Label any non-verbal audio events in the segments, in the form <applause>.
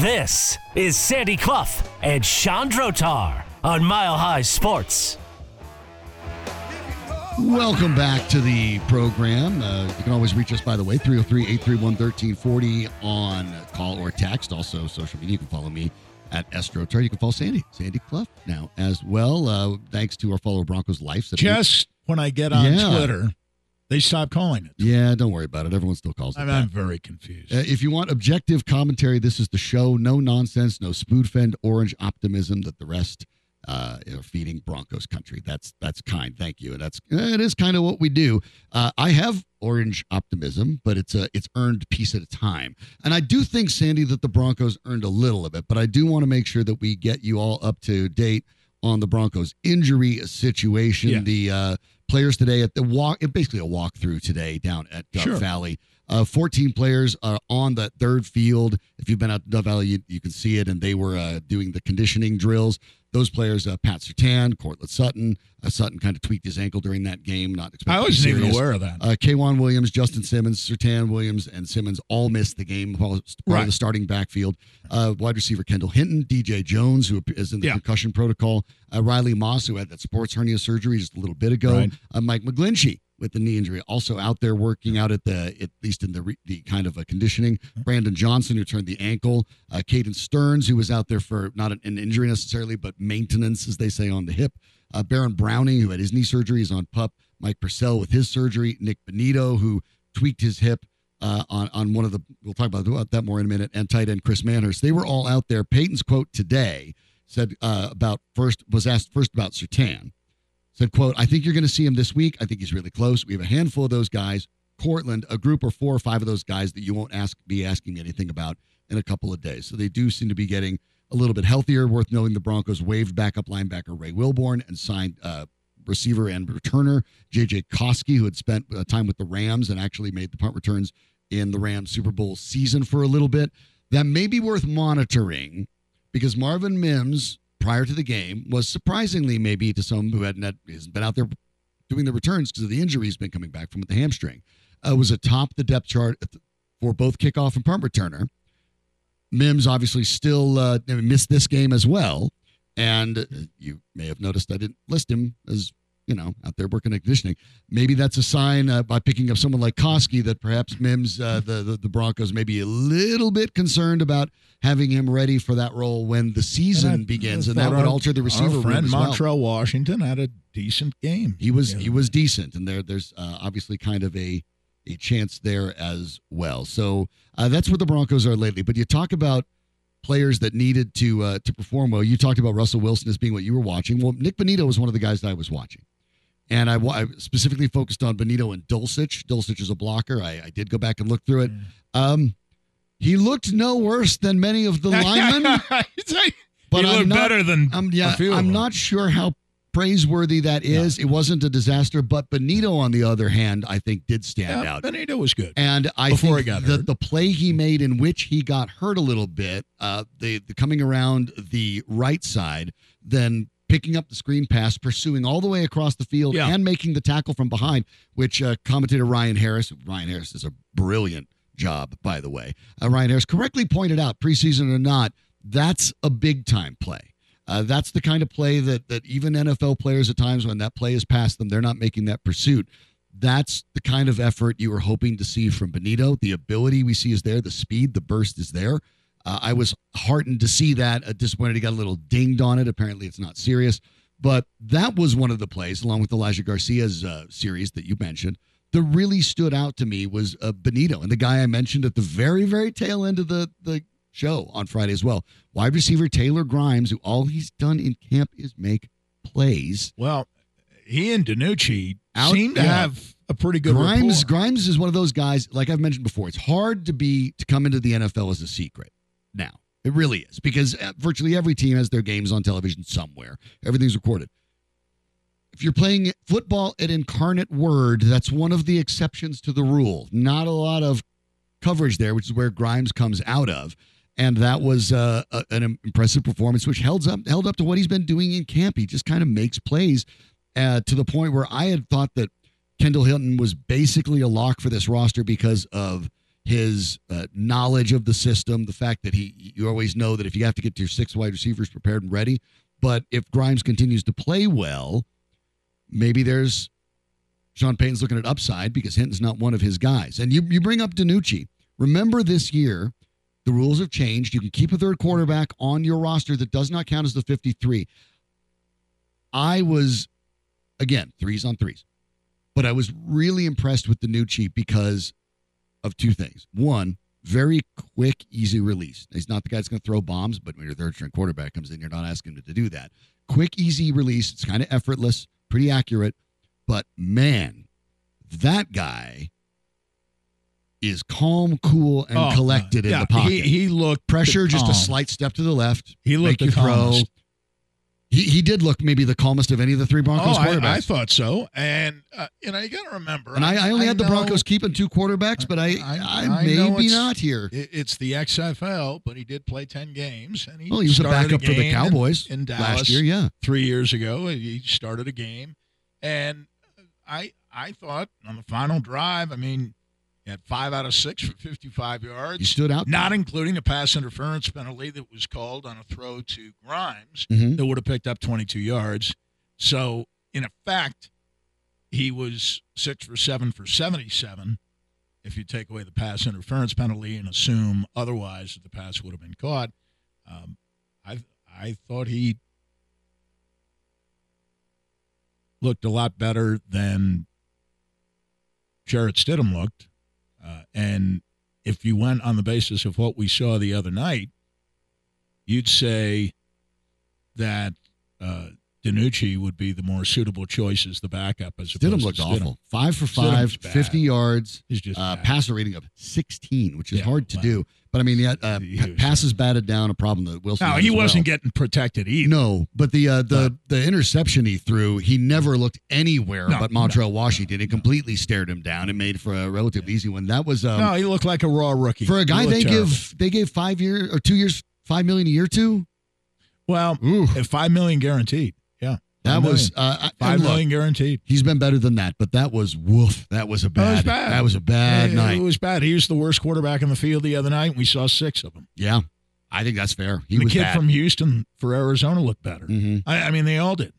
This is Sandy Clough and Shawn Drotar on Mile High Sports. Welcome back to the program. Uh, you can always reach us, by the way, 303 831 1340 on call or text. Also, social media. You can follow me at Estro Estrotar. You can follow Sandy, Sandy Clough now as well. Uh, thanks to our follower Broncos Life. Just when I get on Yeah. Twitter, they stop calling it. Yeah, don't worry about it. Everyone still calls it I'm, that. I'm very confused. Uh, if you want objective commentary, this is the show. No nonsense, no spoon fed orange optimism that the rest uh, are feeding Broncos country. That's that's kind. Thank you. And that's it is kind of what we do. Uh, I have orange optimism, but it's a it's earned piece at a time. And I do think Sandy that the Broncos earned a little of it, but I do want to make sure that we get you all up to date on the Broncos injury situation. Yeah. The uh, players today at the walk, basically a walkthrough today down at Dove Sure. Valley. Uh, 14 players are on the third field. If you've been out to Dove Valley, you, you can see it. And they were uh, doing the conditioning drills. Those players, uh, Pat Surtain, Courtland Sutton. Uh, Sutton kind of tweaked his ankle during that game. Not. I wasn't even aware of that. Uh, K'Waun Williams, Justin Simmons, Surtain Williams, and Simmons all missed the game. Of Right. the starting backfield. Uh, wide receiver Kendall Hinton, DJ Jones, who is in the Yeah. concussion protocol. Uh, Riley Moss, who had that sports hernia surgery just a little bit ago. Right. Uh, Mike McGlinchey with the knee injury, also out there working out at the at least in the re, the kind of a conditioning. Brandon Johnson, who turned the ankle. Uh, Caden Sterns, who was out there for not an, an injury necessarily, but maintenance, as they say, on the hip. Uh, Baron Browning, who had his knee surgery, is on pup. Mike Purcell with his surgery. Nik Bonitto, who tweaked his hip uh, on on one of the. We'll talk about, about that more in a minute. And tight end Chris Manhertz. They were all out there. Payton's quote today said uh, about first was asked first about Surtain. Said quote I think you're going to see him this week. I think he's really close. We have a handful of those guys. Courtland, a group or four or five of those guys that you won't ask be asking anything about in a couple of days. So they do seem to be getting a little bit healthier. Worth knowing the Broncos waived backup linebacker Ray Wilborn and signed uh, receiver and returner JJ Koski, who had spent uh, time with the Rams and actually made the punt returns in the Rams Super Bowl season for a little bit. That may be worth monitoring because Marvin Mims, prior to the game, was surprisingly maybe to some who hadn't had, hasn't been out there doing the returns because of the injury he's been coming back from with the hamstring, uh, was atop the depth chart for both kickoff and punt returner. Mims obviously still uh, missed this game as well. And uh, you may have noticed I didn't list him as, you know, out there working at conditioning. Maybe that's a sign uh, by picking up someone like Koski that perhaps Mims, uh, the, the, the Broncos, may be a little bit concerned about having him ready for that role when the season And I- begins. I And that thought would our- alter the receiver Our friend as well. Washington had a decent game. He was Yeah. he was decent, and there there's uh, obviously kind of a a chance there as well. So uh, that's where the Broncos are lately. But you talk about players that needed to uh, to perform well. You talked about Russell Wilson as being what you were watching. Well, Nik Bonitto was one of the guys that I was watching. And I, I specifically focused on Bonitto and Dulcich. Dulcich is a blocker. I, I did go back and look through it. Um, he looked no worse than many of the linemen. <laughs> But he I'm not- better than Um, yeah, I'm not sure how praiseworthy that is. It wasn't a disaster, but Bonitto, on the other hand, I think did stand Yeah, out. Bonitto was good. And I Before think got that hurt. the play he made in which he got hurt a little bit, uh, the, the coming around the right side, then picking up the screen pass, pursuing all the way across the field, Yeah. and making the tackle from behind, which uh, commentator Ryan Harris, Ryan Harris is a brilliant job, by the way. Uh, Ryan Harris correctly pointed out, preseason or not, that's a big time play. Uh, that's the kind of play that that even NFL players at times when that play is past them, they're not making that pursuit. That's the kind of effort you were hoping to see from Bonitto. The ability we see is there, the speed, the burst is there. Uh, I was heartened to see that. Uh, disappointed he got a little dinged on it. Apparently, it's not serious, but that was one of the plays, along with Elijah Garcia's uh, series that you mentioned, that really stood out to me was uh, Bonitto and the guy I mentioned at the very, very tail end of the the show on Friday as well. Wide receiver Taylor Grimes, who all he's done in camp is make plays. Well, he and DiNucci Out- seem to yeah. have a pretty good Grimes rapport. Grimes is one of those guys, like I've mentioned before, it's hard to be to come into the NFL as a secret now. It really is because uh, virtually every team has their games on television somewhere. Everything's recorded. If you're playing football at Incarnate Word, that's one of the exceptions to the rule. Not a lot of coverage there, which is where Grimes comes out of. And that was uh, a, an impressive performance, which held up held up to what he's been doing in camp. He just kind of makes plays uh, to the point where I had thought that Kendall Hinton was basically a lock for this roster because of his uh, knowledge of the system, the fact that he you always know that if you have to get your six wide receivers prepared and ready. But if Grimes continues to play well, maybe there's Sean Payton's looking at upside because Hinton's not one of his guys. And you you bring up DiNucci. Remember this year, the rules have changed. You can keep a third quarterback on your roster that does not count as the 53. I was again, threes on threes. But I was really impressed with DiNucci because of two things. One, very quick, easy release. He's not the guy that's going to throw bombs, but when your third string quarterback comes in, you're not asking him to do that. Quick, easy release. It's kind of effortless, pretty accurate. But man, that guy is calm, cool, and Oh, collected in yeah, the pocket. He, he looked Pressure, just a slight step to the left. He looked make you the throw. He, he did look maybe the calmest of any of the three Broncos oh, I, quarterbacks. I thought so, and uh, you know you got to remember. and I, I only had the Broncos keeping two quarterbacks, but I, I- I, I maybe not here. it's the XFL, but he did play ten games, and he Well, he was a backup for the game in- Cowboys in, Dallas last year. Yeah, three years ago. He started a game, and I I thought on the final drive, I mean, had five out of six for 55 yards. he stood out. not including a pass interference penalty that was called on a throw to Grimes Mhm. that would have picked up 22 yards. So, in effect, he was six for seven for 77. If you take away the pass interference penalty and assume otherwise that the pass would have been caught, um, I I thought he looked a lot better than Jarrett Stidham looked. Uh, and if you went on the basis of what we saw the other night, you'd say that uh, DiNucci would be the more suitable choice as the backup as Stidham looked awful. Five for five, 50 yards, He's just uh, passer rating of 16, which is Yeah, hard to wow. do. But I mean, yeah, uh, <laughs> passes batted down, a problem that Wilson. No, he as wasn't getting protected either. No, but the uh, the the interception he threw, he never looked anywhere No, but no, Montrell Washington. It completely stared him down and made for a relatively easy one. That was um, no, he looked like a raw rookie. for a guy they terrible. give they gave five years or two years, five million a year to. well Ooh, five million guaranteed. That was uh, five look, million guaranteed. He's been better than that, but that was woof. That was a That was bad. bad. That was a bad it, night. It was bad. He was the worst quarterback in the field the other night. and We saw six of them. yeah, I think that's fair. He was the was kid bad. from Houston for Arizona looked better. hmm I, I mean, they all did.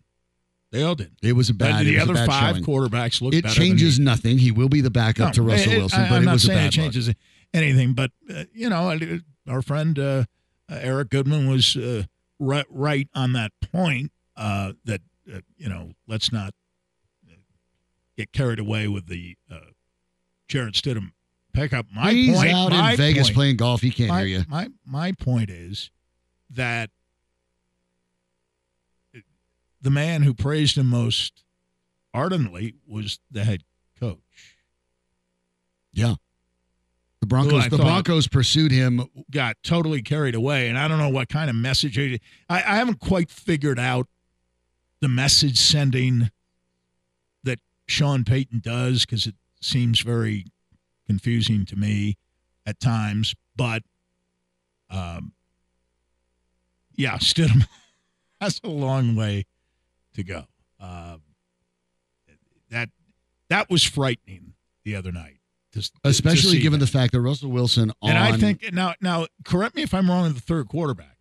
They all did. It was a But bad. the was a other bad five showing. quarterbacks looked It changes Than nothing. He will be the backup No, to Russell it- Wilson, I, but I'm it was a bad it look. changes anything. But uh, you know, uh, our friend uh, uh, Eric Goodman was uh, right, right on that point. Uh, that uh, you know, let's not get carried away with the uh, Jarrett Stidham pickup. My He's point. out my in Vegas point, playing golf. He can't my, hear you. My my point is that the man who praised him most ardently was the head coach. Yeah. The Broncos. The Broncos pursued him. Got totally carried away, and I don't know what kind of message. I, I haven't quite figured out the message sending that Sean Payton does because it seems very confusing to me at times. But, um, yeah, Stidham <laughs> has a long way to go. Uh, that that was frightening the other night, to- to Especially see given that. the fact that Russell Wilson on And I think now, now correct me if I'm wrong. in The third quarterback,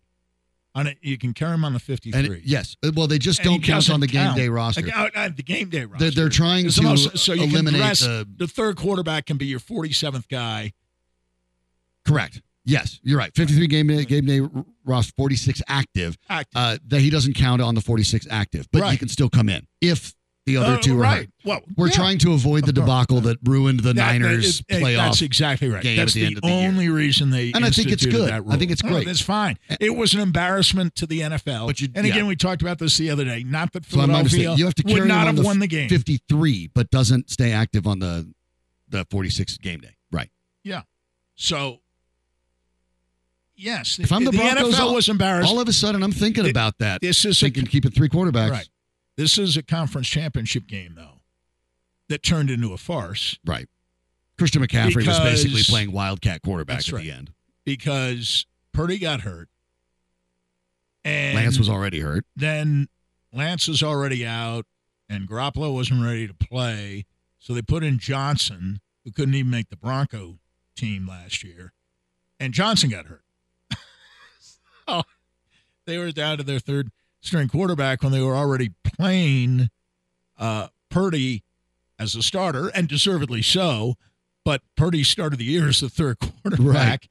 on it, you can carry him on the 53. and yes, uh, well they just don't count on the game count. day roster. Out- uh, out uh, the game day roster. They're, they're trying It's to most- so you can eliminate dress- the the third quarterback can be your 47th guy. correct. Yes, you're right. 53 game day, game day roster, 46 active. Active. Uh, that he doesn't count on the 46 active, but he can still come in if the other Uh, two are right. hurt. Well, We're yeah. trying to avoid the debacle that ruined the That- that Niners is- eh, playoff. That's exactly right. game That's at the the, end of the year. only reason they And I think it's good. I think it's No, great. that's fine. It was an embarrassment to the NFL. But you- and again, yeah. we talked about this the other day. Not that So Philadelphia mistaken. You have to would not have the won the game. 53, but doesn't stay active on the the 46 game day. Right. Yeah. So, yes, If I'm the Broncos, NFL all- was embarrassed. All of a sudden, I'm thinking Th- about that. this is a Thinking keep it three quarterbacks. Right. This is a conference championship game, though, that turned into a farce Right. Christian McCaffrey was basically playing wildcat quarterback at right. the end. because Purdy got hurt, and Lance was already hurt. then Lance was already out, and Garoppolo wasn't ready to play, so they put in Johnson, who couldn't even make the Bronco team last year, and Johnson got hurt. <laughs> so they were down to their third string quarterback when they were already playing uh, Purdy as a starter, and deservedly so. But Purdy started the year as the third <laughs> quarterback, Right.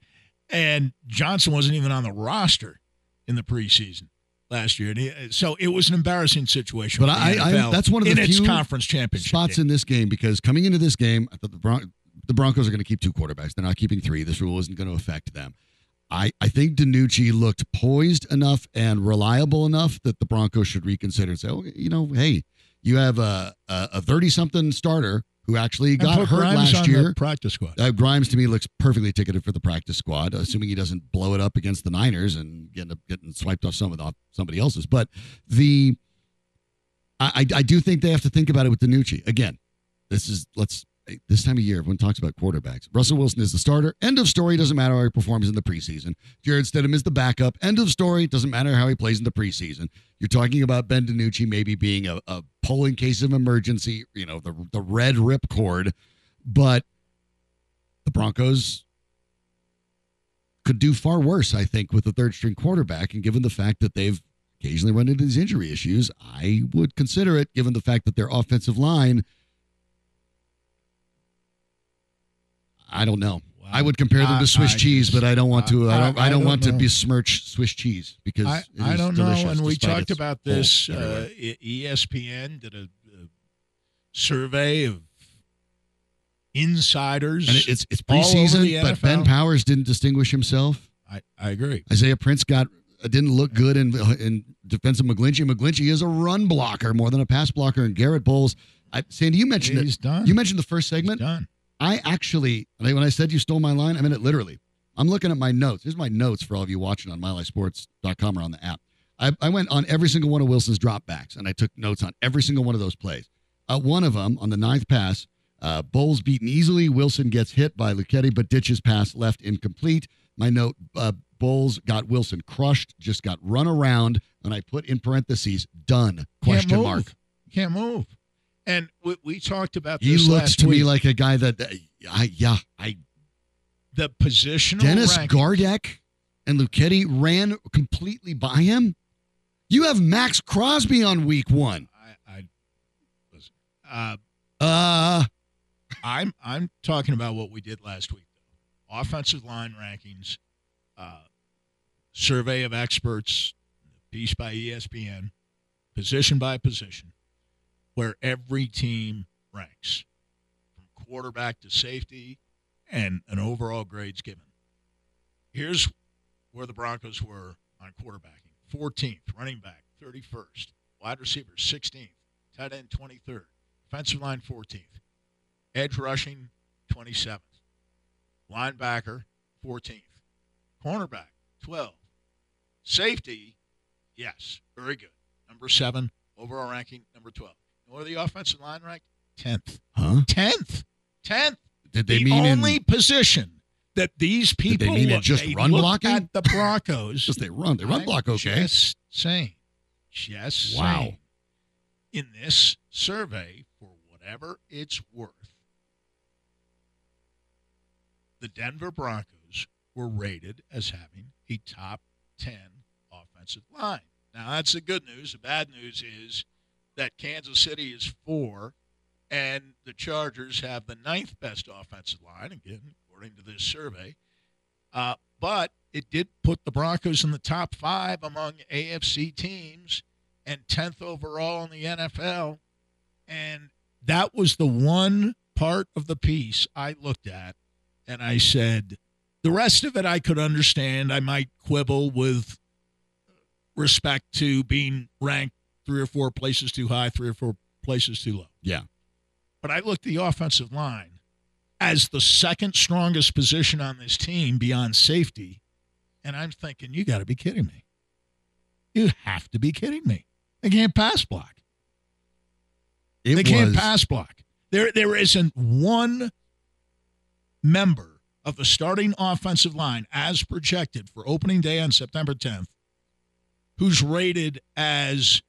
and Johnson wasn't even on the roster in the preseason last year. And he, so it was an embarrassing situation. But I, I, that's one of the in few conference championship spots game. in this game because coming into this game, I thought the Bron- the Broncos are going to keep two quarterbacks. They're not keeping three. This rule isn't going to affect them. I, I think DiNucci looked poised enough and reliable enough that the Broncos should reconsider and say, oh, you know, hey, you have a a thirty something starter who actually got hurt Grimes last year. practice squad. Uh, Grimes to me looks perfectly ticketed for the practice squad, assuming he doesn't blow it up against the Niners and get getting swiped off some of the, somebody else's. But the I, I I do think they have to think about it with DiNucci again. This is let's this time of year everyone talks about quarterbacks. Russell Wilson is the starter. End of story. Doesn't matter how he performs in the preseason. Jarrett Stidham is the backup. End of story. Doesn't matter how he plays in the preseason. You're talking about Ben DiNucci maybe being a, a pull in case of emergency. You know the the red rip cord, but the Broncos could do far worse, I think, with the third string quarterback. And given the fact that they've occasionally run into these injury issues, I would consider it, given the fact that their offensive line, I don't know. I would compare them to Swiss I cheese, but I don't want to. I, I- don't. I, don't don't want to besmirch Swiss cheese because I, I don't know. And we talked about this. Uh, ESPN did a, a survey of insiders. and it- it's it's preseason, but Ben Powers didn't distinguish himself. I, I agree. Isaiah Prince got uh, didn't look good in in defense of McGlinchey. McGlinchey is a run blocker more than a pass blocker. And Garett Bolles, I, Sandy, you mentioned He's it. done. You mentioned the first He's segment. done. I actually, when I said you stole my line, I meant it literally. I'm looking at my notes. Here's my notes for all of you watching on MileHighSports.com or on the app. I, I went on every single one of Wilson's dropbacks and I took notes on every single one of those plays. Uh, one of them on the ninth pass, uh, Bolles beaten easily. Wilson gets hit by Luchetti, but ditches pass left incomplete. My note, uh, Bolles got Wilson crushed, just got run around, and I put in parentheses, done, question Can't move. mark. Can't move. And we, we talked about He this looks last to me like a guy that, I yeah, I the positional Dennis ranking- Gardeck and Luchetti ran completely by him. You have Maxx Crosby on week one. I, I listen. Uh, Uh, I'm I'm talking about what we did last week. Though. Offensive line rankings, uh, survey of experts, piece by ESPN, position by position, where every team ranks from quarterback to safety, and an overall grades given. Here's where the Broncos were on quarterbacking: 14th, running back 31st, wide receiver 16th, tight end 23rd, defensive line 14th edge rushing 27th, linebacker 14th, cornerback 12, safety, yes, very good, number seven, overall ranking number 12. Where the offensive line ranked? 10th, huh? 10th, 10th. Did they the mean only in, position that these Did they people mean look- just they run blocking? at the Broncos. <laughs> just they run? They run I'm block okay. Just saying. Just Wow. saying. In this survey, for whatever it's worth, the Denver Broncos were rated as having a top 10 offensive line. Now, that's the good news. The bad news is that Kansas City is four, and the Chargers have the ninth best offensive line, again, according to this survey. Uh, but it did put the Broncos in the top five among AFC teams and 10th overall in the NFL. And that was the one part of the piece I looked at and I said, the rest of it I could understand. I might quibble with respect to being ranked three or four places too high, three or four places too low. Yeah. But I look the offensive line as the second strongest position on this team beyond safety. And I'm thinking, you got to be kidding me. You have to be kidding me. They can't pass block. It they can't pass block. There, there isn't one member of the starting offensive line as projected for opening day on September 10th who's rated as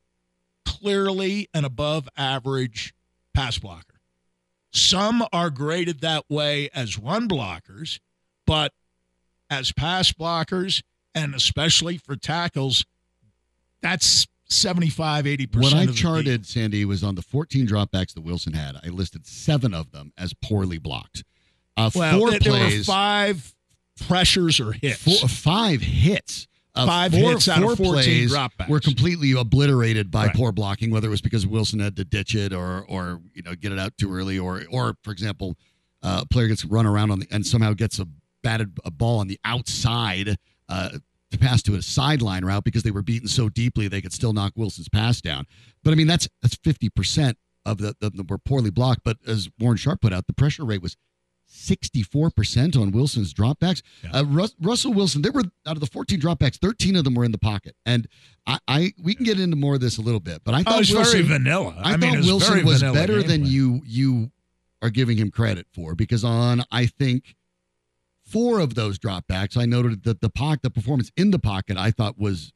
clearly an above average pass blocker. Some are graded that way as run blockers, but as pass blockers and especially for tackles, that's 75, 80%. What I charted. Sandy, was on the 14 dropbacks that Wilson had. I listed seven of them as poorly blocked. Uh, Well, four there, there were five pressures or hits. four, five hits. Uh, Five four, hits out of four 14 plays dropbacks. were completely obliterated by Right. poor blocking, whether it was because Wilson had to ditch it or, or you know, get it out too early, or, or for example, uh, a player gets run around on the and somehow gets a batted a ball on the outside uh, to pass to a sideline route because they were beaten so deeply they could still knock Wilson's pass down. But I mean, that's that's fifty percent of the, the, the were poorly blocked. But as Warren Sharp put out, the pressure rate was 64% on Wilson's dropbacks. Yeah. Uh, Rus- Russell Wilson, there were out of the 14 dropbacks, 13 of them were in the pocket. And I, I we can get into more of this a little bit, but I Oh, thought it's Wilson, very vanilla. I, I, mean, thought Wilson was better than you you are giving him credit for because on I think four of those dropbacks, I noted that the pocket, the performance in the pocket, I thought was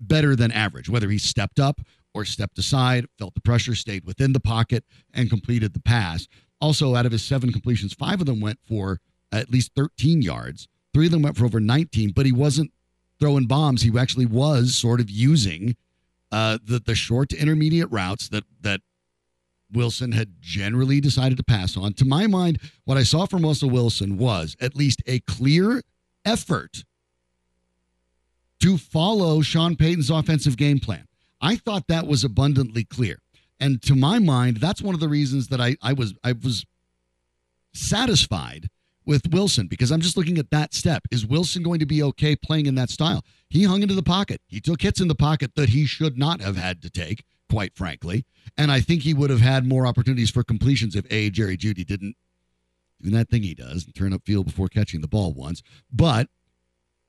better than average. Whether he stepped up or stepped aside, felt the pressure, stayed within the pocket, and completed the pass. Also, out of his seven completions, five of them went for at least 13 yards. Three of them went for over 19, but he wasn't throwing bombs. He actually was sort of using uh, the the short to intermediate routes that that Wilson had generally decided to pass on. To my mind, what I saw from Russell Wilson was at least a clear effort to follow Sean Payton's offensive game plan. I thought that was abundantly clear. And to my mind, that's one of the reasons that I, I was I was satisfied with Wilson because I'm just looking at that step. Is Wilson going to be okay playing in that style? He hung into the pocket. He took hits in the pocket that he should not have had to take, quite frankly. And I think he would have had more opportunities for completions if A, Jerry Jeudy didn't do that thing he does and turn up field before catching the ball once. But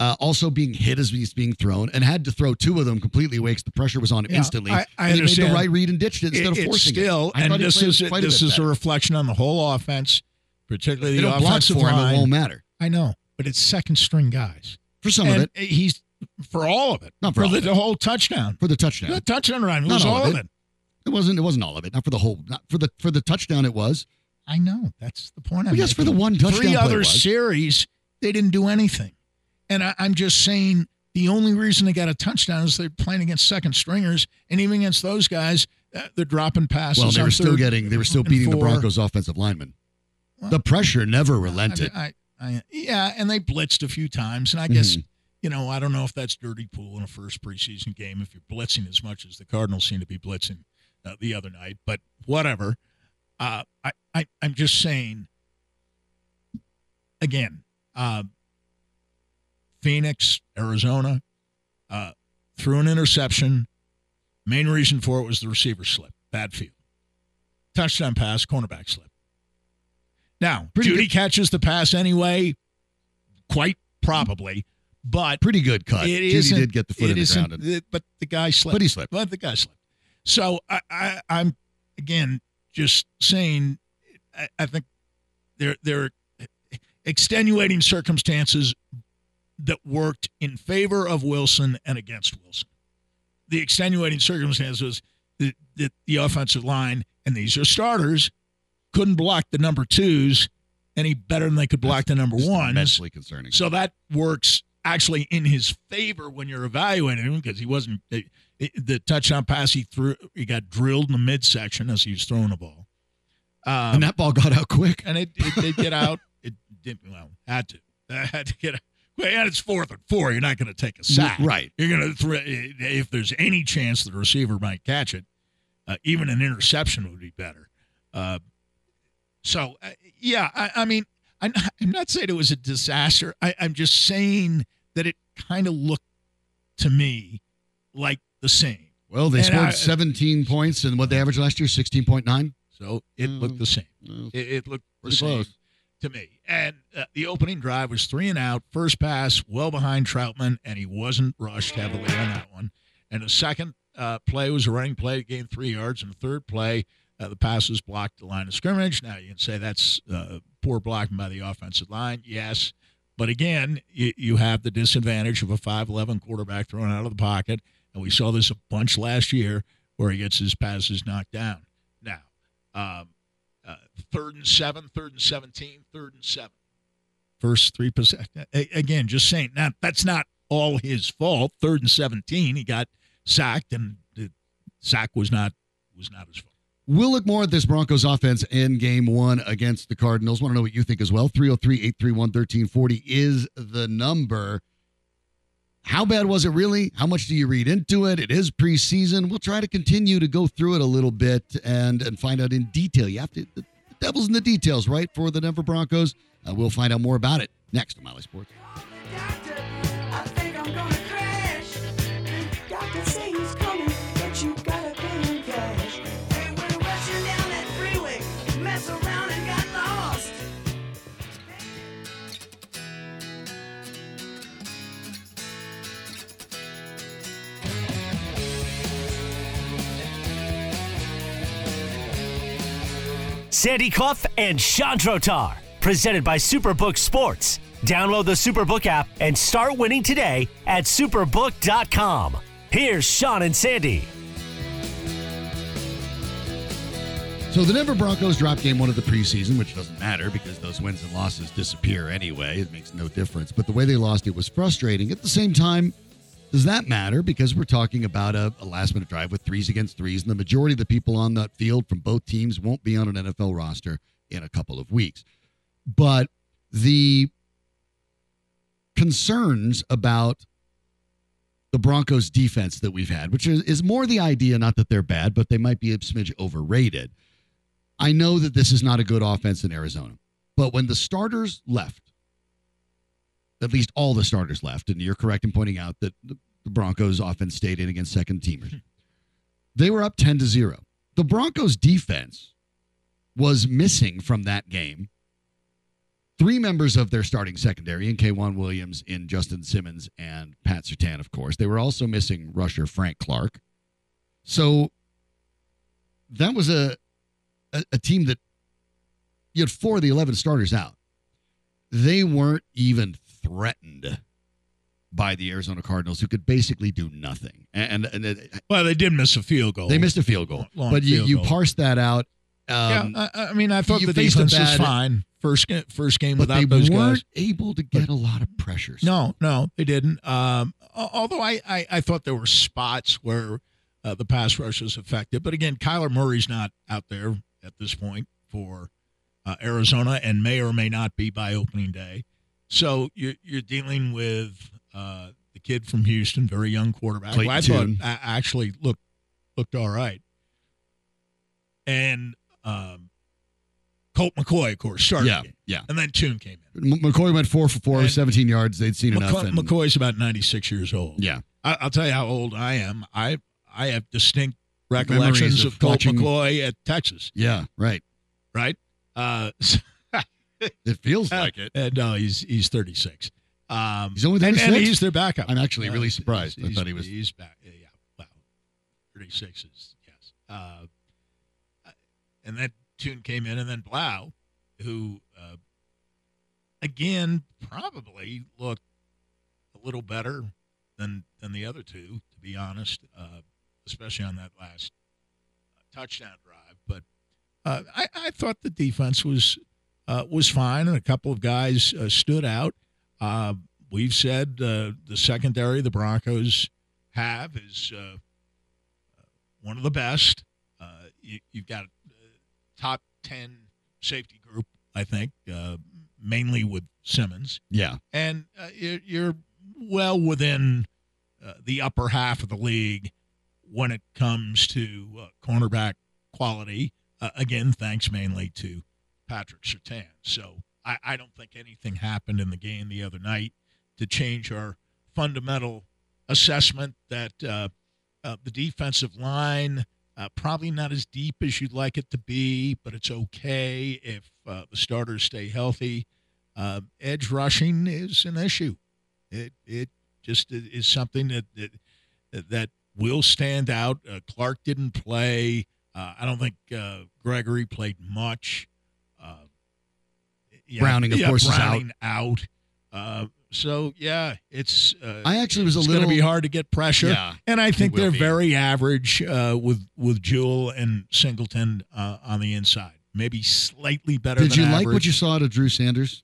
uh, also being hit as he's being thrown and had to throw two of them completely away 'cause the pressure was on him Yeah, instantly. I- I and he made the right read and ditched it instead It- of forcing still, it. I and this is a this bit is a reflection on the whole offense, particularly They the don't block offensive for him, it won't matter. I know, but it's second string guys, For some and of it, he's for all of it, Not for all the, of the whole touchdown, for the touchdown. the touchdown run was all all of of it. it. It wasn't. It wasn't all of it. Not for the whole. Not for the for the touchdown. It was. I know that's the point. Well, yes, for the one touchdown Three other series, they didn't do anything, and I, I'm just saying the only reason they got a touchdown is they're playing against second stringers, and even against those guys, uh, they're dropping passes. Well, they were still getting. They were still beating the. Broncos' offensive linemen. Well, The pressure never relented. I, I, I, yeah, and they blitzed a few times, and I guess Mhm. you know I don't know if that's dirty pool in a first preseason game if you're blitzing as much as the Cardinals seem to be blitzing uh, the other night, but whatever. Uh, I, I I'm just saying. Again, uh, Phoenix, Arizona, uh, threw an interception. Main reason for it was the receiver slip, bad field, touchdown pass, cornerback slip. Now, Pretty Jeudy good- catches the pass anyway, quite probably, but Pretty good cut. it Jeudy did get the foot in the ground, and, but the guy slipped. but he slipped. But the guy slipped. So I, I, I'm again just saying. I, I think there there are extenuating circumstances that worked in favor of Wilson and against Wilson. The extenuating circumstance was that, that the offensive line, and these are starters, couldn't block the number twos any better than they could block the number ones. immensely concerning. So that works actually in his favor when you're evaluating him because he wasn't it, it- the touchdown pass he threw. He got drilled in the midsection as he was throwing the ball, um, and that ball got out quick. and it, it did get out. It did well, had to, <laughs> had to get out. Well, and it's fourth and four. You're not going to take a sack, Right. You're going to throw if there's any chance the receiver might catch it. Uh, even an interception would be better. Uh, so uh, yeah, I, I mean, I'm, I'm not saying it was a disaster. I, I'm just saying that it kind of looked to me like the same. Well, they And scored I- 17 points, and what they averaged last year, 16.9. So it Mm. looked the same. Well, It, it looked the same close. To me. And uh, the opening drive was three and out, first pass well behind Trautman, and he wasn't rushed heavily on that one. And the second uh, play was a running play, gained three yards. And the third play, uh, the pass was blocked the line of scrimmage. Now you can say that's uh, poor blocking by the offensive line, yes. But again, you, you have the disadvantage of a 5'11 quarterback thrown out of the pocket. And we saw this a bunch last year where he gets his passes knocked down. Now, um, third and seven, third and 17, third and seven. first three percent. Again, just saying. Now that's not all his fault. Third and seventeen, he got sacked, and the sack was not was not his fault. We'll look more at this Broncos offense in game one against the Cardinals. Want to know what you think as well? 303 831 1340 is the number. How bad was it really? How much do you read into it? It is preseason. We'll try to continue to go through it a little bit and and find out in detail. You have to devil's in the details, right? For the Denver Broncos. Uh, we'll find out more about it next on Mile Sports. Sandy Clough and Shawn Drotar, presented by Superbook Sports. Download the Superbook app and start winning today at superbook.com. Here's Sean and Sandy. So the Denver Broncos dropped game one of the preseason, which doesn't matter because those wins and losses disappear anyway. It makes no difference. But the way they lost it was frustrating. At the same time, does that matter? Because we're talking about a, a last minute drive with threes against threes, and the majority of the people on that field from both teams won't be on an NFL roster in a couple of weeks. But the concerns about the Broncos defense that we've had, which is, is more the idea, not that they're bad, but they might be a smidge overrated. I know that this is not a good offense in Arizona, but when the starters left, at least all the starters left, and you're correct in pointing out that the Broncos offense stayed in against second teamers. <laughs> They were up 10 to 0. The Broncos defense was missing from that game three members of their starting secondary in K'Waun Williams, in Justin Simmons, and Pat Surtain, of course. They were also missing rusher Frank Clark. So that was a, a, a team that you had four of the 11 starters out. They weren't even threatened by the Arizona Cardinals, who could basically do nothing. And, and it, Well, they did miss a field goal. they missed a field goal. Long but you, field you goal. parse that out. Um, yeah, I, I mean, I thought you the defense was fine. First, first game but without they those weren't guys. able to get a lot of pressures. No, no, they didn't. Um, although I, I, I thought there were spots where uh, the pass rush was effective. But again, Kyler Murray's not out there at this point for uh, Arizona and may or may not be by opening day. So you're, you're dealing with uh, the kid from Houston, very young quarterback. who I thought a- actually looked looked all right. And um, Colt McCoy, of course, started. Yeah, yeah. And then Tune came in. M- McCoy went four for four, And 17 yards. They'd seen enough. McCoy, and- McCoy's about 96 years old. Yeah. I, I'll tell you how old I am. I I have distinct recollections of, of Colt watching- McCoy at Texas, Yeah, right. right? Uh, <laughs> <laughs> It feels like it. and no, he's he's 36. Um, He's only and, and he's their backup. I'm actually really surprised. I thought he was- He's back. Yeah. Wow, 36 is yes. Uh, and then Tune came in, and then Blough, who uh, again probably looked a little better than than the other two, to be honest, uh, especially on that last uh, touchdown drive. But uh, I, I thought the defense was uh, was fine, and a couple of guys uh, stood out. Uh, we've said uh, the secondary the Broncos have is uh, one of the best. Uh, you, you've got uh, top ten safety group, I think, uh, mainly with Simmons Yeah. and uh, you're, you're well within uh, the upper half of the league when it comes to uh, cornerback quality. Uh, again, thanks mainly to Patrick Surtain. So I, I don't think anything happened in the game the other night to change our fundamental assessment that uh, uh, the defensive line uh, probably not as deep as you'd like it to be, but it's okay if uh, the starters stay healthy. Uh, edge rushing is an issue. It it just is something that that, that will stand out. Uh, Clark didn't play. Uh, I don't think Gregory played much. Yeah, Browning, of yeah, course, is out. Out. Uh, so yeah, it's uh, I actually was a it's little. going to be hard to get pressure. Yeah. And I think they're be. very average uh, with with Jewell and Singleton uh, on the inside. Maybe slightly better. Did you like what you saw out of Drew Sanders?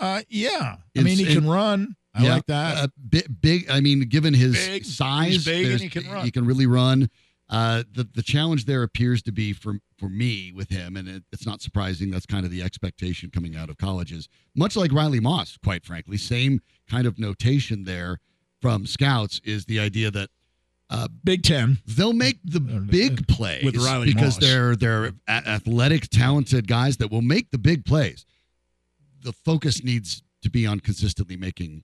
Uh, yeah. I mean, he it- can run. I Yeah, like that. Uh, bi- big. I mean, given his Big. Size, big and he can run. He can really run. Uh, the the challenge there appears to be for for me with him, and it, it's not surprising. That's kind of the expectation coming out of colleges, much like Riley Moss, quite frankly. Same kind of notation there from scouts is the idea that Big Ten. they'll make the Uh, big plays with Riley because Moss. they're they're athletic, talented guys that will make the big plays. The focus needs to be on consistently making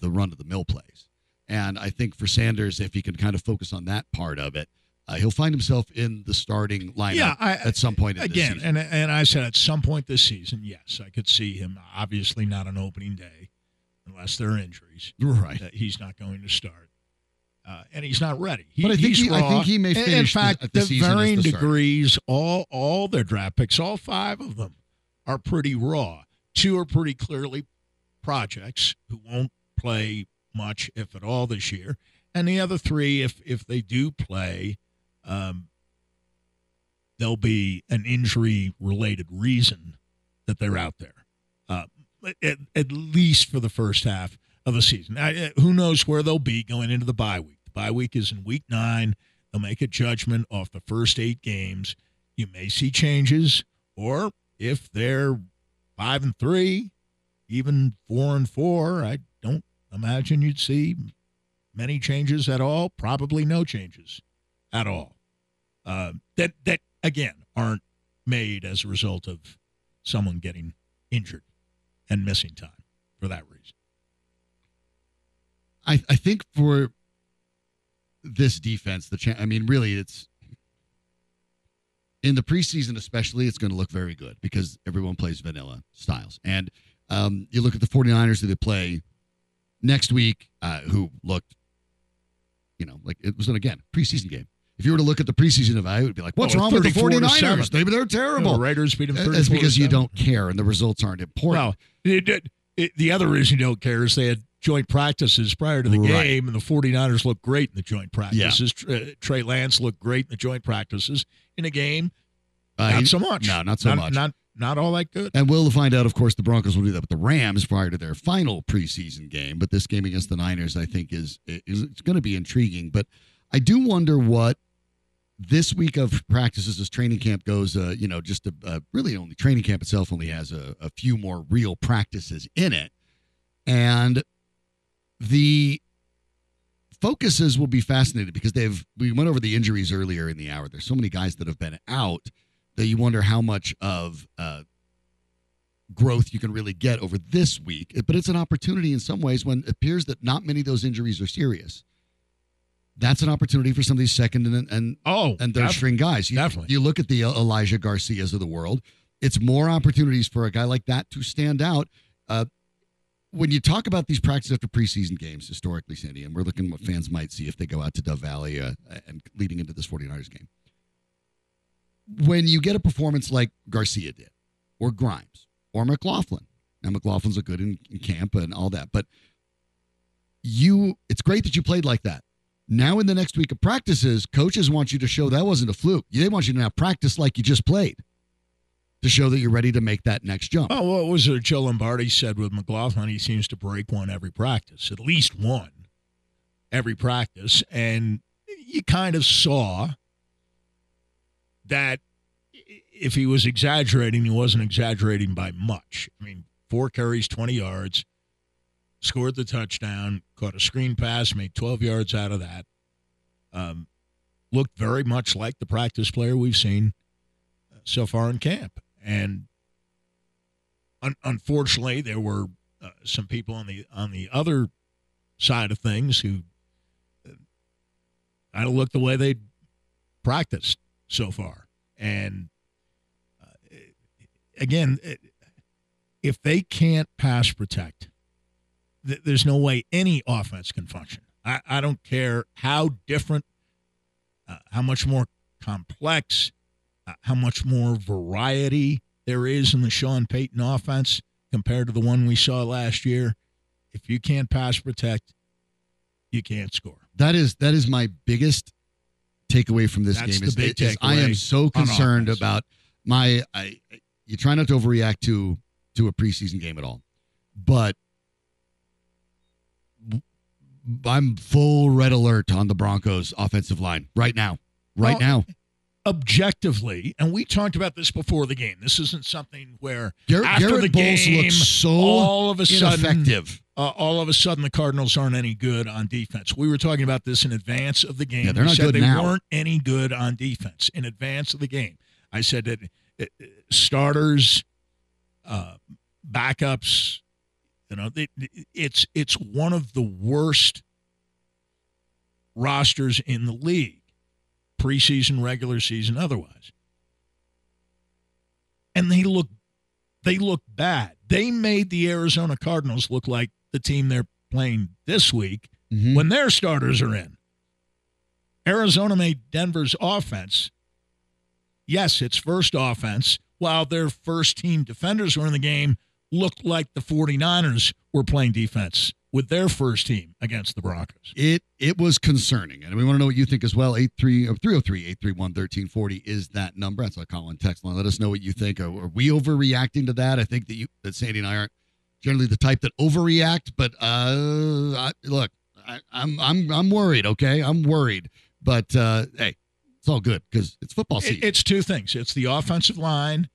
the run of the mill plays, and I think for Sanders, if he can kind of focus on that part of it, uh, he'll find himself in the starting lineup Yeah, I- at some point in this Again, season. and and I said at some point this season, yes, I could see him. Obviously, not on opening day, unless there are injuries. right. That he's not going to start, uh, and he's not ready. He, But I think he- I think he may In finish the- fact, at the to varying the degrees, all all their draft picks, all five of them, are pretty raw. Two are pretty clearly projects who won't play much, if at all, this year, and the other three, if if they do play, um, there'll be an injury related reason that they're out there, uh, at, at least for the first half of the season. I, uh, who knows where they'll be going into the bye week? The bye week is in week nine. They'll make a judgment off the first eight games. You may see changes, or if they're five and three, even four and four, I don't imagine you'd see many changes at all. Probably no changes at all. Uh, that that again aren't made as a result of someone getting injured and missing time for that reason. I, I think for this defense, the cha- I mean, really, it's in the preseason, especially, it's going to look very good because everyone plays vanilla styles. And um, you look at the 49ers who they play next week, uh, who looked, you know, like it was an again preseason game. If you were to look at the preseason of it would be like, what's Oh, wrong with the 49ers? seven. They, they're The terrible. Raiders beat them. That's because you don't care and the results aren't important. Well, it, it, it, the other reason you don't care is they had joint practices prior to the Right. game, and the 49ers looked great in the joint practices. Tr- uh, Trey Lance looked great in the joint practices. In a game, Uh, not he- so much. No, not so not, much. Not not all that good. And we'll find out, of course, the Broncos will do that with the Rams prior to their final preseason game. But this game against the Niners, I think, is, is it's going to be intriguing. But I do wonder what this week of practices as training camp goes. Uh, you know, just a, uh, really only training camp itself only has a, a few more real practices in it, and the focuses will be fascinated because they've we went over the injuries earlier in the hour. There's so many guys that have been out that you wonder how much of uh, growth you can really get over this week. But it's an opportunity in some ways when it appears that not many of those injuries are serious. That's an opportunity for some of these second and and, Oh, and third string guys. You, definitely. You look at the Elijah Garcias of the world. It's more opportunities for a guy like that to stand out. Uh, when you talk about these practices after preseason games, historically, Sandy, and we're looking at what fans might see if they go out to Dove Valley uh, and leading into this 49ers game. When you get a performance like Garcia did, or Grimes, or McLaughlin. Now, McLaughlin's a good in, in camp and all that, but you, it's great that you played like that. Now, in the next week of practices, coaches want you to show that wasn't a fluke. They want you to now practice like you just played to show that you're ready to make that next jump. Oh, what was it Joe Lombardi said with McLaughlin? He seems to break one every practice, at least one every practice. And you kind of saw that if he was exaggerating, he wasn't exaggerating by much. I mean, four carries, 20 yards, scored the touchdown, caught a screen pass, made 12 yards out of that. Um, looked very much like the practice player we've seen so far in camp. And un- unfortunately, there were uh, some people on the on the other side of things who kind of looked the way they practiced so far. And uh, again, if they can't pass protect, th- there's no way any offense can function. I, I don't care how different, uh, how much more complex, uh, how much more variety there is in the Sean Payton offense compared to the one we saw last year. If you can't pass protect, you can't score. That is that is my biggest takeaway from this That's game. the Is, big is I am so concerned about my. I you try not to overreact to to a preseason game at all, but I'm full red alert on the Broncos offensive line right now. Right Well, now. Objectively, and we talked about this before the game. This isn't something where Garett, after Garett the Bolles game, looks so all of a sudden, uh, all of a sudden the Cardinals aren't any good on defense. We were talking about this in advance of the game. Yeah, they're We not said good they now. weren't any good on defense in advance of the game. I said that uh, starters, uh, backups, you know, they, it's it's one of the worst rosters in the league, preseason, regular season, otherwise. And they look they look bad. They made the Arizona Cardinals look like the team they're playing this week Mhm. when their starters are in. Arizona made Denver's offense, yes, its first offense, while their first team defenders were in the game, looked like the 49ers were playing defense with their first team against the Broncos. It it was concerning, and we want to know what you think as well. 83 or 303 831 1340 is that number. That's a call and text line. Let us know what you think. Are, are we overreacting to that? I think that you that Sandy and I aren't generally the type that overreact, but uh, I, look, I, I'm I'm I'm worried. Okay, I'm worried, but uh, hey, it's all good because it's football season. It- it's two things it's the offensive line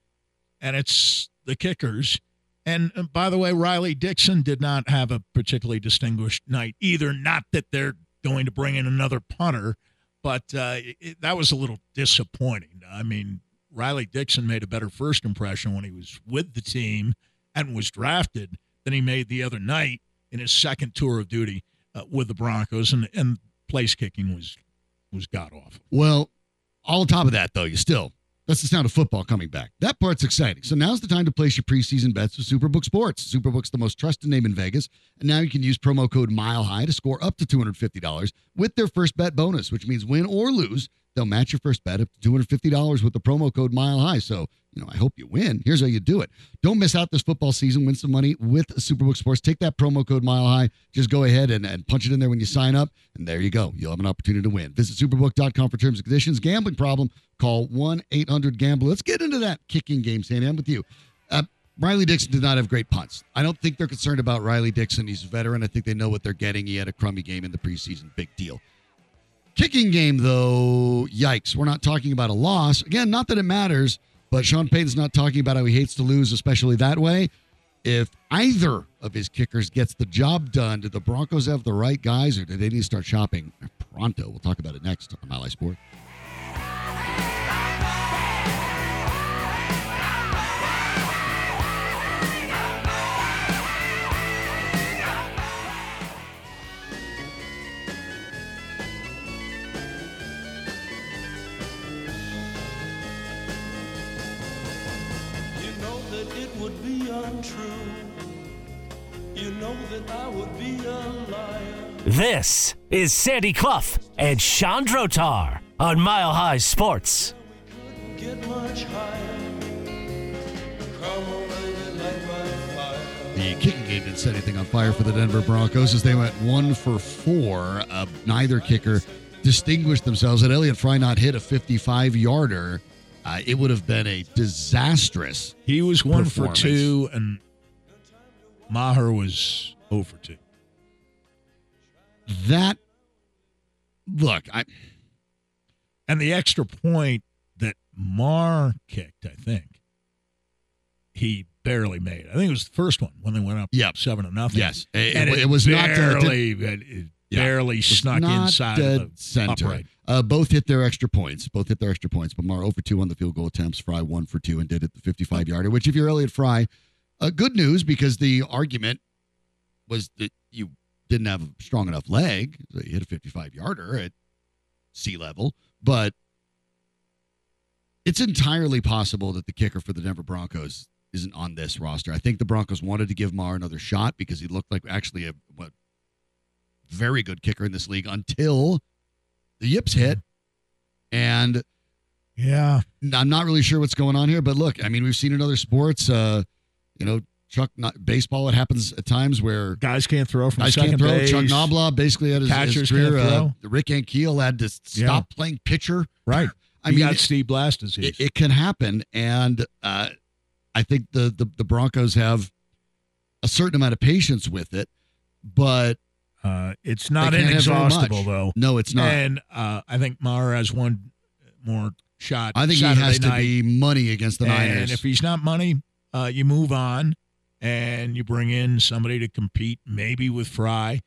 and it's the kickers. And uh, by the way, Riley Dixon did not have a particularly distinguished night either. Not that they're going to bring in another punter, but uh, it, that was a little disappointing. I mean, Riley Dixon made a better first impression when he was with the team and was drafted than he made the other night in his second tour of duty uh, with the Broncos, and and place kicking was was god awful. Well, all on top of that, though, you still that's the sound of football coming back. That part's exciting. So now's the time to place your preseason bets with Superbook Sports. Superbook's the most trusted name in Vegas, and now you can use promo code Mile High to score up to two hundred fifty dollars with their first bet bonus, which means win or lose, they'll match your first bet up to two hundred fifty dollars with the promo code Mile High. So you know, I hope you win. Here's how you do it. Don't miss out this football season. Win some money with Superbook Sports. Take that promo code Mile High. Just go ahead and, and punch it in there when you sign up, and there you go. You'll have an opportunity to win. Visit superbook.com for terms and conditions. Gambling problem? Call one eight hundred Gambler. Let's get into that kicking game, Sandy. I'm with you. Uh, Riley Dixon did not have great punts. I don't think they're concerned about Riley Dixon. He's a veteran. I think they know what they're getting. He had a crummy game in the preseason. Big deal. Kicking game, though, yikes. We're not talking about a loss. Again, not that it matters, but Sean Payton's not talking about how he hates to lose, especially that way. If either of his kickers gets the job done, do the Broncos have the right guys or do they need to start shopping pronto? We'll talk about it next on Ally Sport. You know that I would be a liar. This is Sandy Clough and Shawn Drotar on Mile High Sports. Get much higher. Come on, baby, light my fire. The kicking game didn't set anything on fire for the Denver Broncos as they went one for four. Uh, neither kicker distinguished themselves. Had Elliott Fry not hit a 55 yarder, uh, it would have been a disastrous. He was one for two, and Maher was over two. That look, I And the extra point that Maher kicked, I think, he barely made. I think it was the first one when they went up Yep. seven to nothing. yes, it, and it was not barely, it, it Yeah. barely snuck inside the center. upright. Uh, both hit their extra points. Both hit their extra points. But Maher over two on the field goal attempts. Fry one for two and did it the 55 yarder. Which, if you're Elliott Fry, uh, good news because the argument was that you didn't have a strong enough leg. So you hit a 55 yarder at sea level, but it's entirely possible that the kicker for the Denver Broncos isn't on this roster. I think the Broncos wanted to give Maher another shot because he looked like actually a what very good kicker in this league until the yips hit. And Yeah. I'm not really sure what's going on here, but look, I mean, we've seen in other sports, uh, you know, Chuck not, baseball. It happens at times where Guys can't throw from guys second can't throw. base. Chuck Knoblauch basically had his, his Catchers career. can't Uh, Rick Ankiel had to stop playing pitcher. Right. I He mean, got Steve Blass disease. it, it can happen, and uh, I think the, the the Broncos have a certain amount of patience with it, but Uh, it's not can't have very much. inexhaustible though. No, it's not. And uh, I think Maher has one more shot. I think Saturday he has to be money against the and Niners. And if he's not money, uh, you move on and you bring in somebody to compete, maybe with Fry.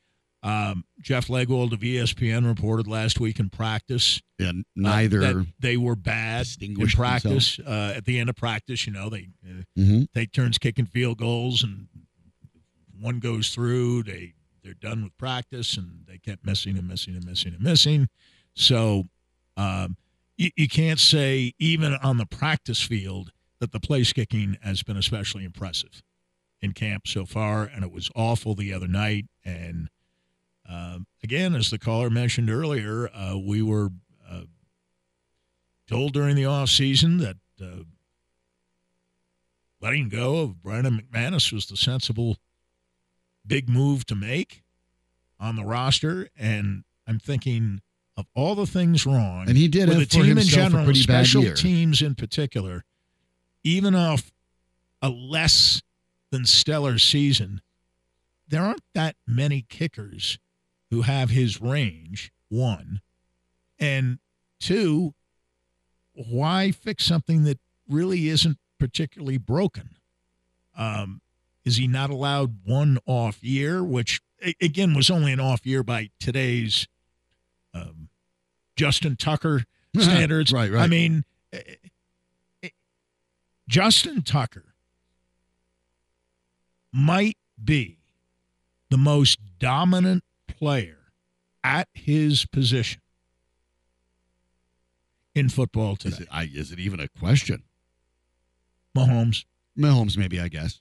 Um, Jeff Legwold of ESPN reported last week in practice and uh, neither. that they were bad in practice. Uh, at the end of practice, you know, they uh, Mhm. take turns kicking field goals, and one goes through. They they're done with practice, and they kept missing and missing and missing and missing. So um, you, you can't say even on the practice field that the place kicking has been especially impressive in camp so far, and it was awful the other night. And um, again, as the caller mentioned earlier, uh, we were uh, told during the off season that uh, letting go of Brandon McManus was the sensible big move to make on the roster. And I'm thinking of all the things wrong and he did with the team in general, pretty bad special year. teams in particular, even off a less than stellar season, there aren't that many kickers who have his range. One, and two, why fix something that really isn't particularly broken? Um, is he not allowed one off year, which again was only an off year by today's um, Justin Tucker standards? Right, right. I mean, Justin Tucker might be the most dominant player at his position in football Is today. it, I, is it even a question? Mahomes. Mahomes, maybe I guess.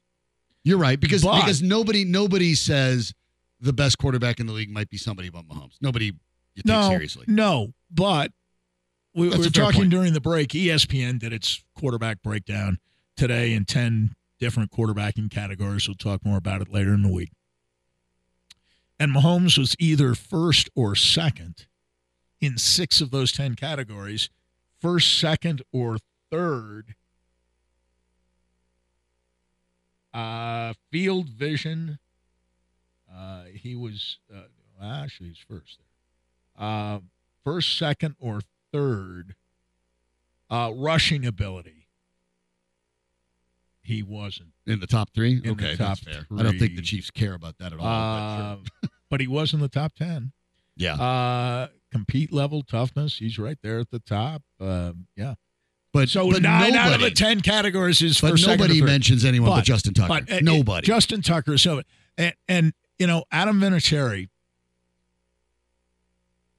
You're right because But- because nobody nobody says the best quarterback in the league might be somebody but Mahomes. Nobody you take No, seriously. no, but we, we were talking point. during the break. ESPN did its quarterback breakdown today in 10 different quarterbacking categories. We'll talk more about it later in the week. And Mahomes was either first or second in six of those 10 categories, first, second, or third. Uh, field vision. Uh, he was uh, actually he's first there. Uh, first, second, or third. Uh, rushing ability. He wasn't. In the top three? the okay, top that's fair. I don't think the Chiefs care about that at all. but Uh, sure. <laughs> but he was in the top 10. yeah. Uh, compete level toughness. He's right there at the top. Uh, yeah. But So but nine out of nobody, the 10 categories is but first, second, or nobody mentions anyone but, But- Justin Tucker. But uh, nobody. Justin Tucker. So, and, and you know, Adam Vinatieri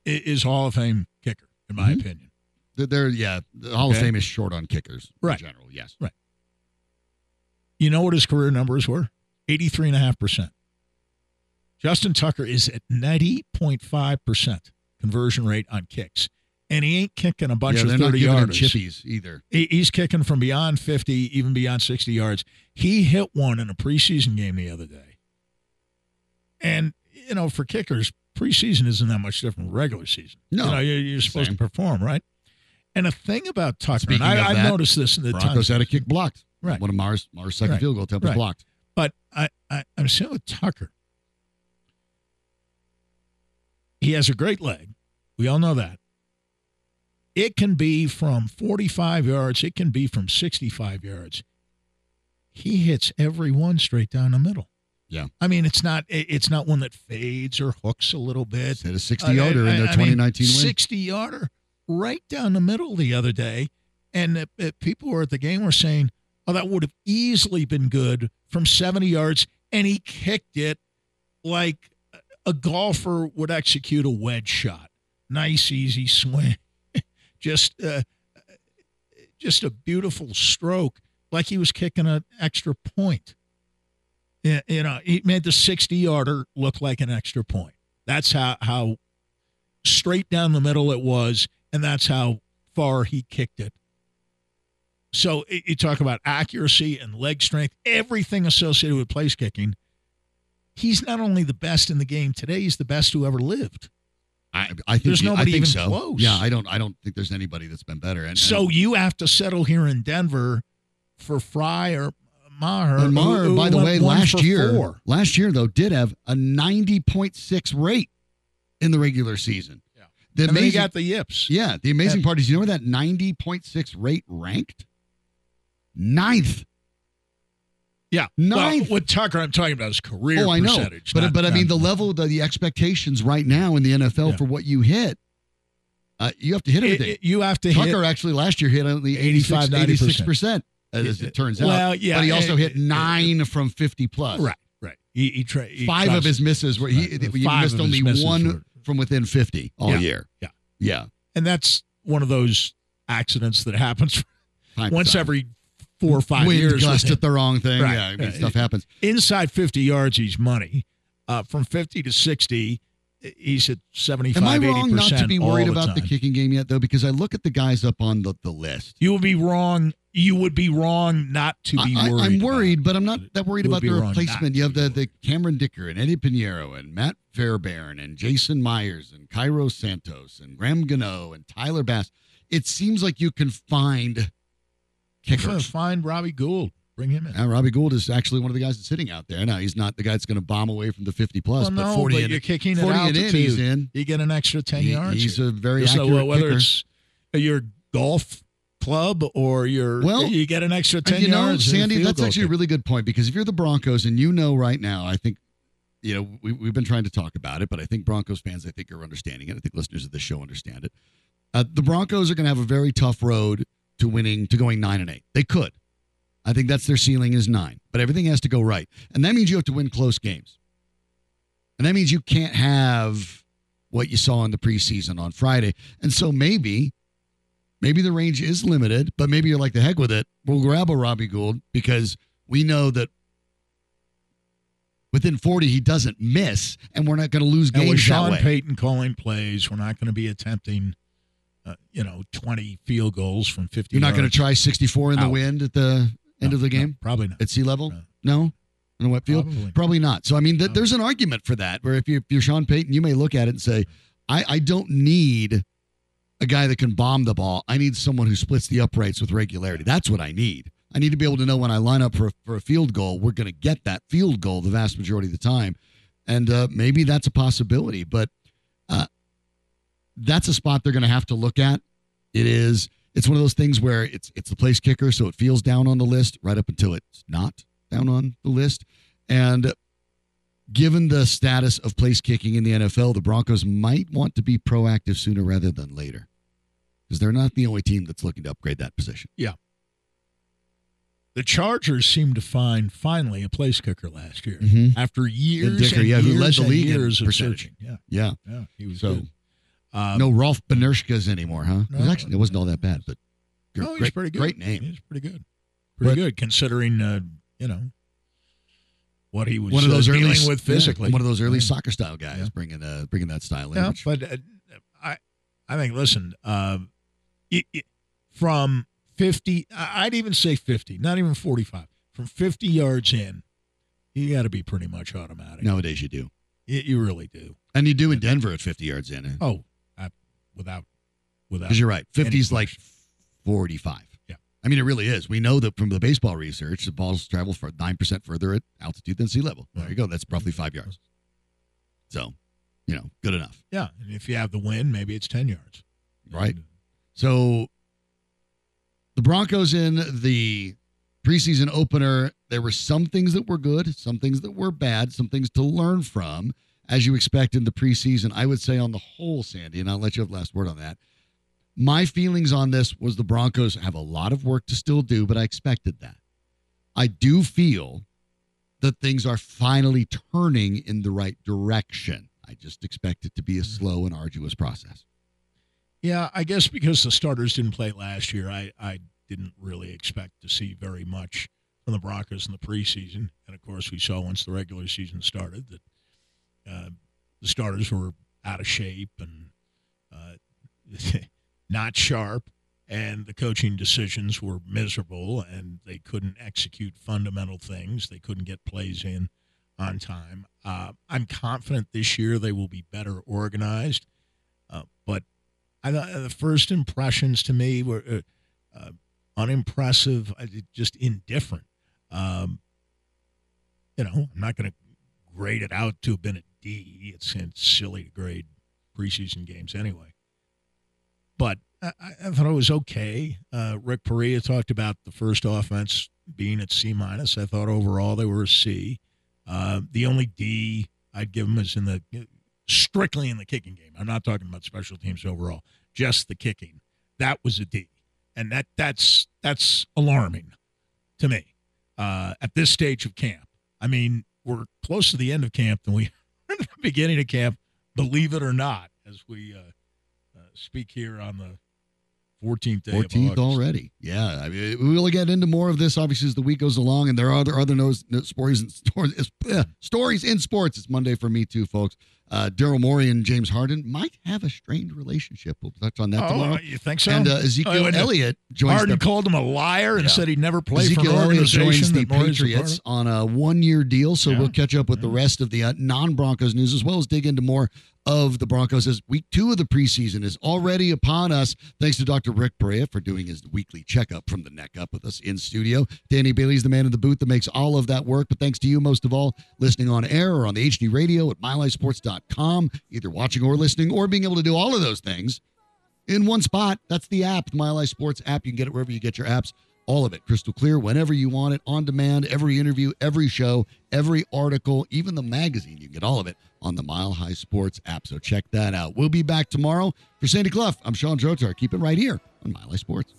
is Hall of Fame kicker, in my Mhm. opinion. Yeah. The Hall of Fame is short on kickers Right. in general. Yes. Right. You know what his career numbers were? 83.5%. Justin Tucker is at 90.5% conversion rate on kicks. And he ain't kicking a bunch yeah, of 30 not yarders. chippies either. He- He's kicking from beyond 50, even beyond 60 yards. He hit one in a preseason game the other day. And, you know, for kickers, preseason isn't that much different from regular season. No, You know, you're, you're supposed same. to perform, right? And a thing about Tucker, Speaking and I, that, noticed this in the Broncos time, had a kick blocked. Right. One of Maher's Maher's second Right. field goal attempt was Right. blocked. but I, I, I'm saying with Tucker, he has a great leg. We all know that. It can be from 45 yards, it can be from 65 yards. He hits every one straight down the middle. Yeah. I mean, it's not it's not one that fades or hooks a little bit. Hit a 60 yarder I- in their I mean, 2019 win. 60 yarder right down the middle the other day. And uh, uh, people were at the game were saying, oh, that would have easily been good from 70 yards. And he kicked it like a golfer would execute a wedge shot. Nice, easy swing. Just, uh, just a beautiful stroke, like he was kicking an extra point. You know, he made the 60 yarder look like an extra point. That's how, how straight down the middle it was, and that's how far he kicked it. So you talk about accuracy and leg strength, everything associated with place kicking. He's not only the best in the game today; he's the best who ever lived. I, I think There's nobody think even so. close. Yeah, I don't I don't think there's anybody that's been better. And So you have to settle here in Denver for Fry or Maher. And Maher, who- who by the way, last year, four. last year though, did have a 90.6 rate in the regular season. Yeah. The and then he amazing, got the yips. yeah, the amazing And- part is, you know where that 90.6 rate ranked? Ninth. Yeah. Ninth. Well, with Tucker, I'm talking about his career oh, I know. percentage. But not- but I mean, the level, the, the expectations right now in the NFL Yeah. for what you hit, uh, you have to hit It- everything. it- you have to Tucker hit. actually last year hit only 85, 86 90%. as it turns out. Well, yeah, but he also it- hit it- nine from 50 plus. Right, right. He, he, tra- he Five of his misses were he, Right. he missed only one were- from within 50 all Yeah, year. yeah. Yeah. and that's one of those accidents that happens once every four or five Wind years. gust at the wrong thing. Right, Yeah, I mean, stuff happens. Inside 50 yards, he's money. Uh, from 50 to 60, he's at 75, Am I wrong not to be worried the about the kicking game yet, though? Because I look at the guys up on the, the list. You would be wrong. You would be wrong not to be I, worried. I, am worried, but I'm not that worried about the replacement. You have the, the Cameron Dicker and Eddy Piñeiro and Matt Fairbairn and Jason Myers and Cairo Santos and Graham Gano and Tyler Bass. It seems like you can find. Kickers. Find Robbie Gould. Bring him in. Now, Robbie Gould is actually one of the guys that's sitting out there. Now, he's not the guy that's going to bomb away from the 50 plus, well, but 40 but and, you're kicking 40 at and in, he's in. You get an extra 10 He- yards. he's here. a very so accurate whether kicker. it's your golf club or your Well, you get an extra 10 you know, yards. Sandy, that's actually a really good point because if you're the Broncos and you know right now, I think, you know, we, we've been trying to talk about it, but I think Broncos fans, I think, are understanding it. I think listeners of this show understand it. Uh, the Broncos are going to have a very tough road to winning, to going nine and eight. They could. I think that's their ceiling is nine, but everything has to go right. And that means you have to win close games. And that means you can't have what you saw in the preseason on Friday. And so maybe maybe the range is limited, but maybe you're like the heck with it. We'll grab a Robbie Gould because we know that within 40 he doesn't miss, and we're not going to lose And with games Sean. Payton calling plays, we're not going to be attempting, uh, you know, 20 field goals from 50 You're not going to try 64 in the Out. wind at the end No, of the no, game probably not. at sea level. No. No, in a wet field. Probably. Probably not. So I mean, th- No. there's an argument for that. Where if you're, if you're Sean Payton, you may look at it and say, I, I don't need a guy that can bomb the ball. I need someone who splits the uprights with regularity. That's what I need. I need to be able to know when I line up for a, for a field goal, we're going to get that field goal the vast majority of the time, and uh, maybe that's a possibility. But uh, that's a spot they're going to have to look at. It is. It's one of those things where it's it's the place kicker, so it feels down on the list right up until it's not down on the list. And given the status of place kicking in the NFL, the Broncos might want to be proactive sooner rather than later. Because they're not the only team that's looking to upgrade that position. Yeah. The Chargers seemed to find finally a place kicker last year Mhm. after years Dicker, and yeah, who years led the and league years of percentage. searching. Yeah, Yeah. yeah, he was So good. Um, no Rolf Benirschke anymore, huh? It, was actually, it wasn't all that bad, but no, he's pretty good. great name. He's pretty good. Pretty But- good considering, uh, you know, what he was One of those uh, early dealing with yeah, physically. one of those early Yeah. soccer style guys Yeah. bringing uh, bringing that style in. Yeah, which- but uh, I, I think. Listen, uh, it, it, from fifty, I'd even say fifty, not even forty-five. From fifty yards in, you got to be pretty much automatic. nowadays you do, you, you really do. and you do in Denver at 50 yards in. Oh, without, without. Because you're right. 50 is like 45. Yeah. I mean, it really is. We know that from the baseball research, the balls travel for 9% further at altitude than sea level. There you go. That's roughly five yards. So, you know, good enough. Yeah, and if you have the wind, maybe it's ten yards. Right. So, the Broncos in the preseason opener, there were some things that were good, some things that were bad, some things to learn from, as you expect in the preseason. I would say, on the whole, Sandy, and I'll let you have the last word on that. My feelings on this was the Broncos have a lot of work to still do, but I expected that. I do feel that things are finally turning in the right direction. I just expect it to be a mm-hmm. slow and arduous process. Yeah, I guess because the starters didn't play last year, I, I didn't really expect to see very much from the Broncos in the preseason. And of course, we saw once the regular season started that uh, the starters were out of shape and uh, <laughs> not sharp, and the coaching decisions were miserable, and they couldn't execute fundamental things. They couldn't get plays in on time. Uh, I'm confident this year they will be better organized, uh, but I thought the first impressions to me were uh, uh, unimpressive, uh, just indifferent. Um, you know, I'm not going to grade it out to have been a D. It's, it's silly to grade preseason games anyway. But I, I thought it was okay. Uh, Rick Perea talked about the first offense being at C minus. I thought overall they were a C. Uh, the only D I'd give them is in the strictly in the kicking game. I'm not talking about special teams overall, just the kicking. That was a D, and that that's that's alarming to me uh, at this stage of camp. I mean, we're close to the end of camp than we beginning of camp. Believe it or not, as we uh, uh, speak here on the 14th day of 14th August. already. Yeah, I mean, we will get into more of this obviously as the week goes along, and there are other other news- stories and <laughs> stories, uh, stories in sports. It's Monday for me too, folks. Uh, Daryl Morey and James Harden might have a strained relationship. We'll touch on that Oh, tomorrow. you think so? And uh, Ezekiel Oh, and Elliott joins Harden the called him a liar and Yeah. said he'd never play Ezekiel for an Elliott joins the Patriots on a one-year deal, so Yeah. we'll catch up with the rest of the uh, non-Broncos news as well as dig into more of the Broncos as week two of the preseason is already upon us. Thanks to Dr. Rick Perea for doing his weekly checkup from the neck up with us in studio. Danny Bailey's the man in the booth that makes all of that work. But thanks to you most of all, listening on air or on the HD radio at MileHighSports.com, either watching or listening or being able to do all of those things in one spot. That's the app, the Mile High Sports app. You can get it wherever you get your apps. All of it crystal clear whenever you want it, on demand, every interview, every show, every article, even the magazine. You can get all of it on the Mile High Sports app. So check that out. We'll be back tomorrow. For Sandy Clough, I'm Shawn Drotar. Keep it right here on Mile High Sports.